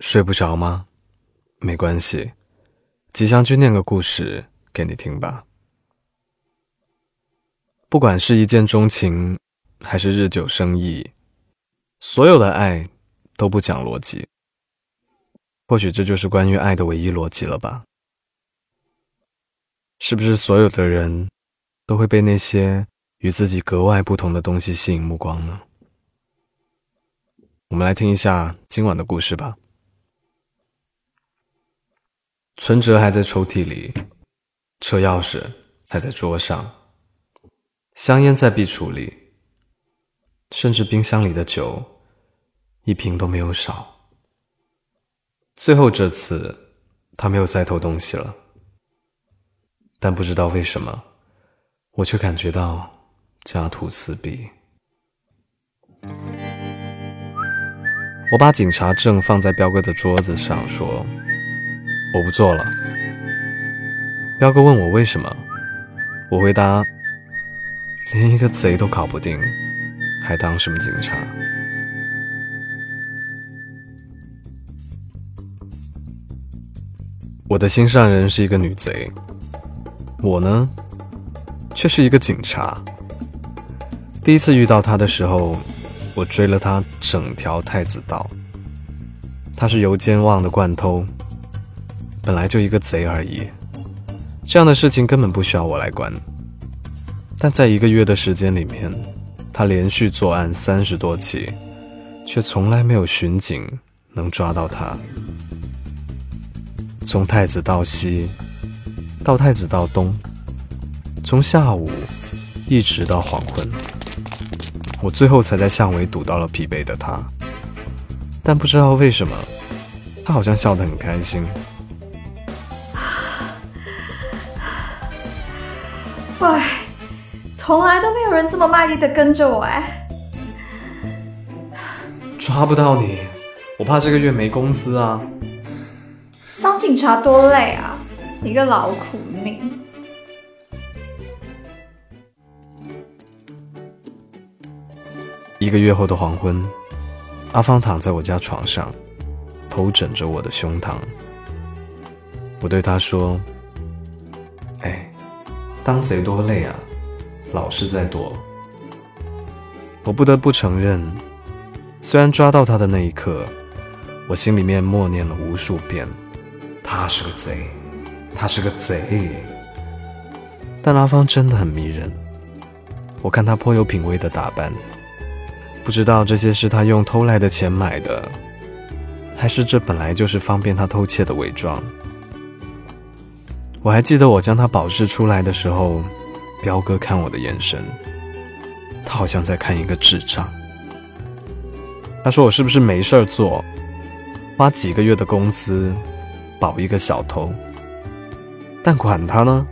睡不着吗？没关系，吉祥君念个故事给你听吧。不管是一见钟情，还是日久生谊，所有的爱都不讲逻辑。或许这就是关于爱的唯一逻辑了吧？是不是所有的人都会被那些与自己格外不同的东西吸引目光呢？我们来听一下今晚的故事吧。存折还在抽屉里，车钥匙还在桌上，香烟在壁橱里，甚至冰箱里的酒一瓶都没有少。最后这次，他没有再偷东西了，但不知道为什么，我却感觉到家徒四壁。我把警察证放在彪哥的桌子上，说。我不做了。彪哥问我为什么，我回答：连一个贼都搞不定，还当什么警察？我的心上人是一个女贼，我呢，却是一个警察。第一次遇到她的时候，我追了她整条太子道。她是油尖旺的惯偷。本来就一个贼而已，这样的事情根本不需要我来管。但在一个月的时间里面，他连续作案三十多起，却从来没有巡警能抓到他。从太子到西到太子到东，从下午一直到黄昏，我最后才在巷尾堵到了疲惫的他。但不知道为什么，他好像笑得很开心。从来都没有人这么卖力的跟着我哎！抓不到你，我怕这个月没工资啊！当警察多累啊，一个劳苦命。一个月后的黄昏，阿芳躺在我家床上，头枕着我的胸膛。我对他说：“哎。”当贼多累啊，老是在躲。我不得不承认，虽然抓到他的那一刻，我心里面默念了无数遍：“他是个贼，他是个贼。”但阿芳真的很迷人。我看他颇有品味的打扮，不知道这些是他用偷来的钱买的，还是这本来就是方便他偷窃的伪装。我还记得我将它保释出来的时候，彪哥看我的眼神，他好像在看一个智障。他说我是不是没事儿做，花几个月的工资保一个小偷？但管他呢，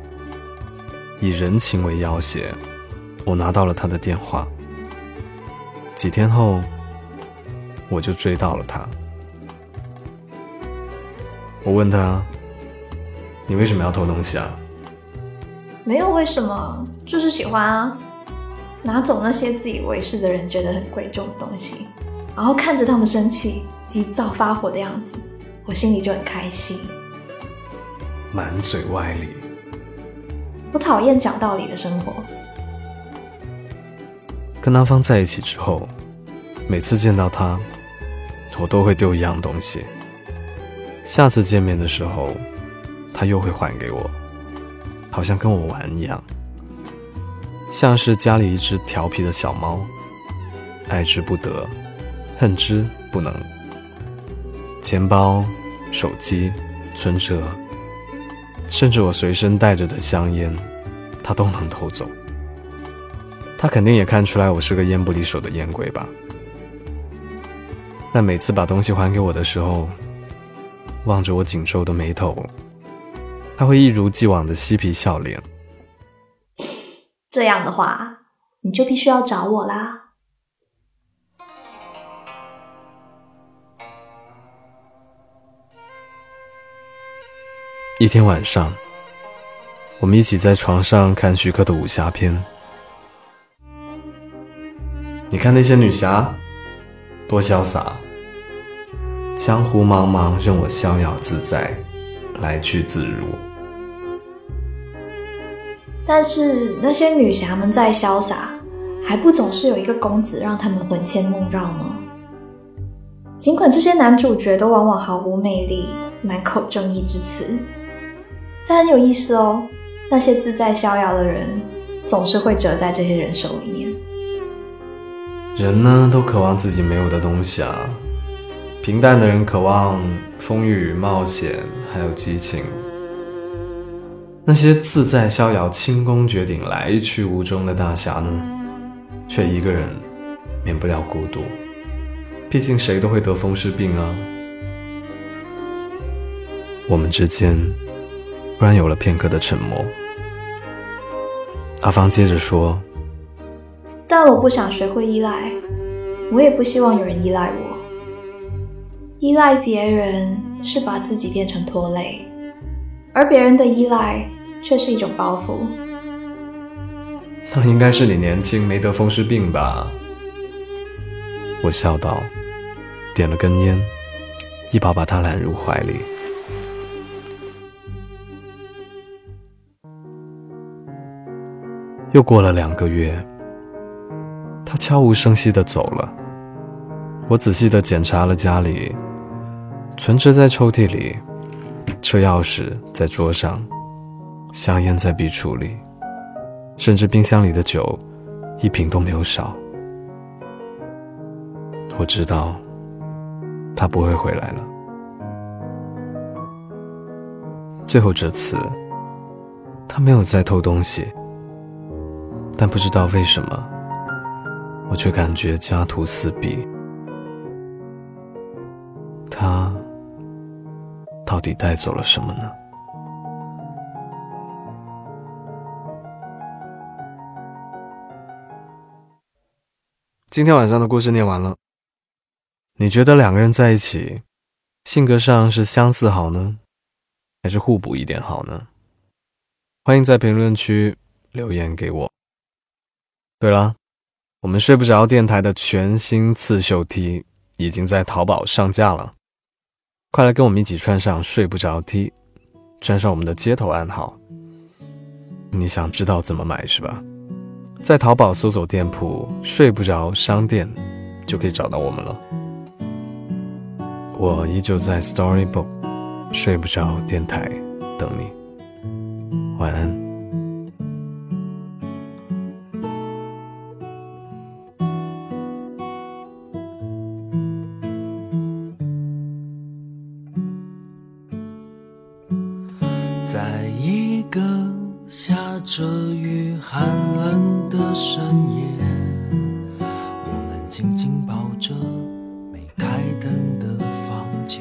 以人情为要挟，我拿到了他的电话。几天后，我就追到了他。我问他。你为什么要偷东西啊？没有为什么，就是喜欢啊！拿走那些自以为是的人觉得很贵重的东西，然后看着他们生气、急躁、发火的样子，我心里就很开心。满嘴歪理。我讨厌讲道理的生活。跟阿芳在一起之后，每次见到他，我都会丢一样东西。下次见面的时候。他又会还给我，好像跟我玩一样，像是家里一只调皮的小猫，爱之不得，恨之不能。钱包、手机、存折，甚至我随身带着的香烟，他都能偷走。他肯定也看出来我是个烟不离手的烟鬼吧？但每次把东西还给我的时候，望着我紧皱的眉头。他会一如既往的嬉皮笑脸。这样的话，你就必须要找我啦。一天晚上，我们一起在床上看徐克的武侠片。你看那些女侠，多潇洒，江湖茫茫，任我逍遥自在，来去自如。但是那些女侠们再潇洒，还不总是有一个公子让他们魂牵梦绕吗？尽管这些男主角都往往毫无魅力，满口正义之词，但很有意思哦。那些自在逍遥的人，总是会折在这些人手里面。人呢，都渴望自己没有的东西啊。平淡的人渴望风雨冒险，还有激情；那些自在逍遥、轻功绝顶、来去无踪的大侠呢，却一个人免不了孤独。毕竟谁都会得风湿病啊。我们之间忽然有了片刻的沉默。阿芳接着说：“但我不想学会依赖，我也不希望有人依赖我。依赖别人是把自己变成拖累，而别人的依赖却是一种包袱。那应该是你年轻没得风湿病吧？”我笑道，点了根烟，一把把他揽入怀里。又过了两个月，他悄无声息地走了。我仔细地检查了家里，存折在抽屉里，车钥匙在桌上，香烟在壁橱里，甚至冰箱里的酒一瓶都没有少。我知道，他不会回来了。最后这次，他没有再偷东西，但不知道为什么，我却感觉家徒四壁。底带走了什么呢？今天晚上的故事念完了。你觉得两个人在一起，性格上是相似好呢，还是互补一点好呢？欢迎在评论区留言给我。对了，我们睡不着电台的全新刺绣 T 已经在淘宝上架了，快来跟我们一起穿上睡不着 T，穿上我们的街头暗号。你想知道怎么买是吧？在淘宝搜索店铺“睡不着商店”，就可以找到我们了。我依旧在 Storybook 睡不着电台等你，晚安。着雨、寒冷的深夜，我们紧紧抱着没开灯的房间。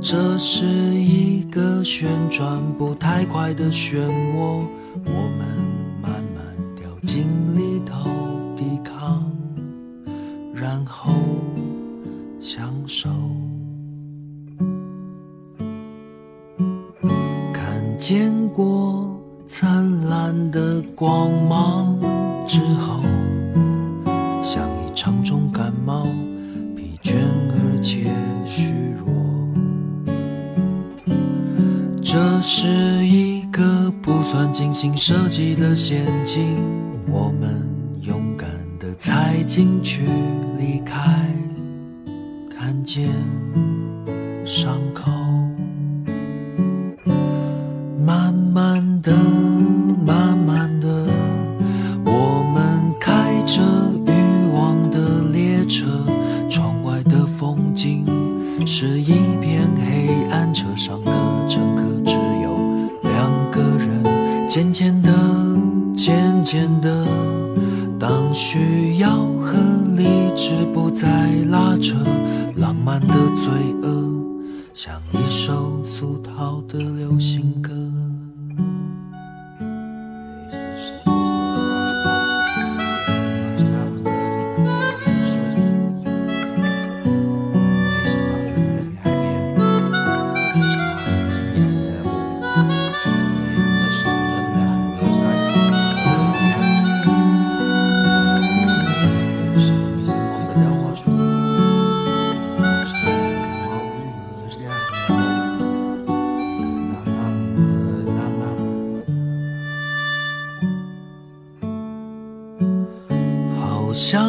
这是一个旋转不太快的漩涡，我们慢慢掉进里头，抵抗，然后享受。见过灿烂的光芒之后，像一场重感冒，疲倦而且虚弱。这是一个不算精心设计的陷阱，我们勇敢的踩进去，离开，看见要和理智不再拉扯，浪漫的罪恶像一首俗套的流行歌。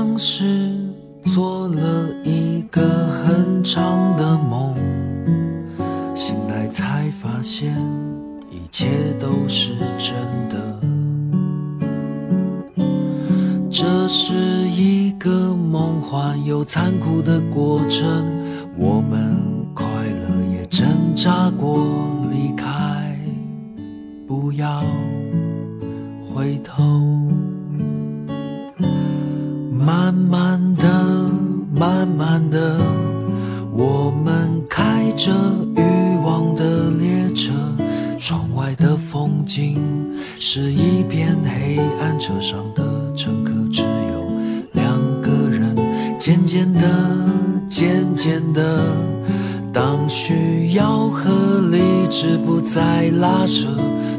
像是做了一个很长的梦，醒来才发现一切都是真的。这是一个梦幻又残酷的过程，我们快乐也挣扎过渐渐的，渐渐的，当需要和理智不再拉扯，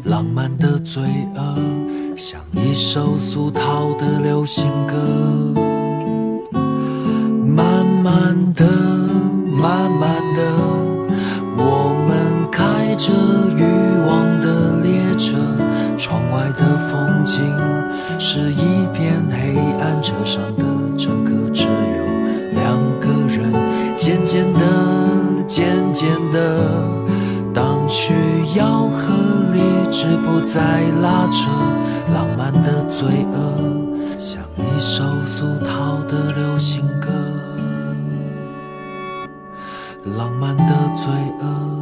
浪漫的罪恶像一首俗套的流行歌。慢慢的，慢慢罪恶像一首俗套的流行歌。浪漫的罪恶。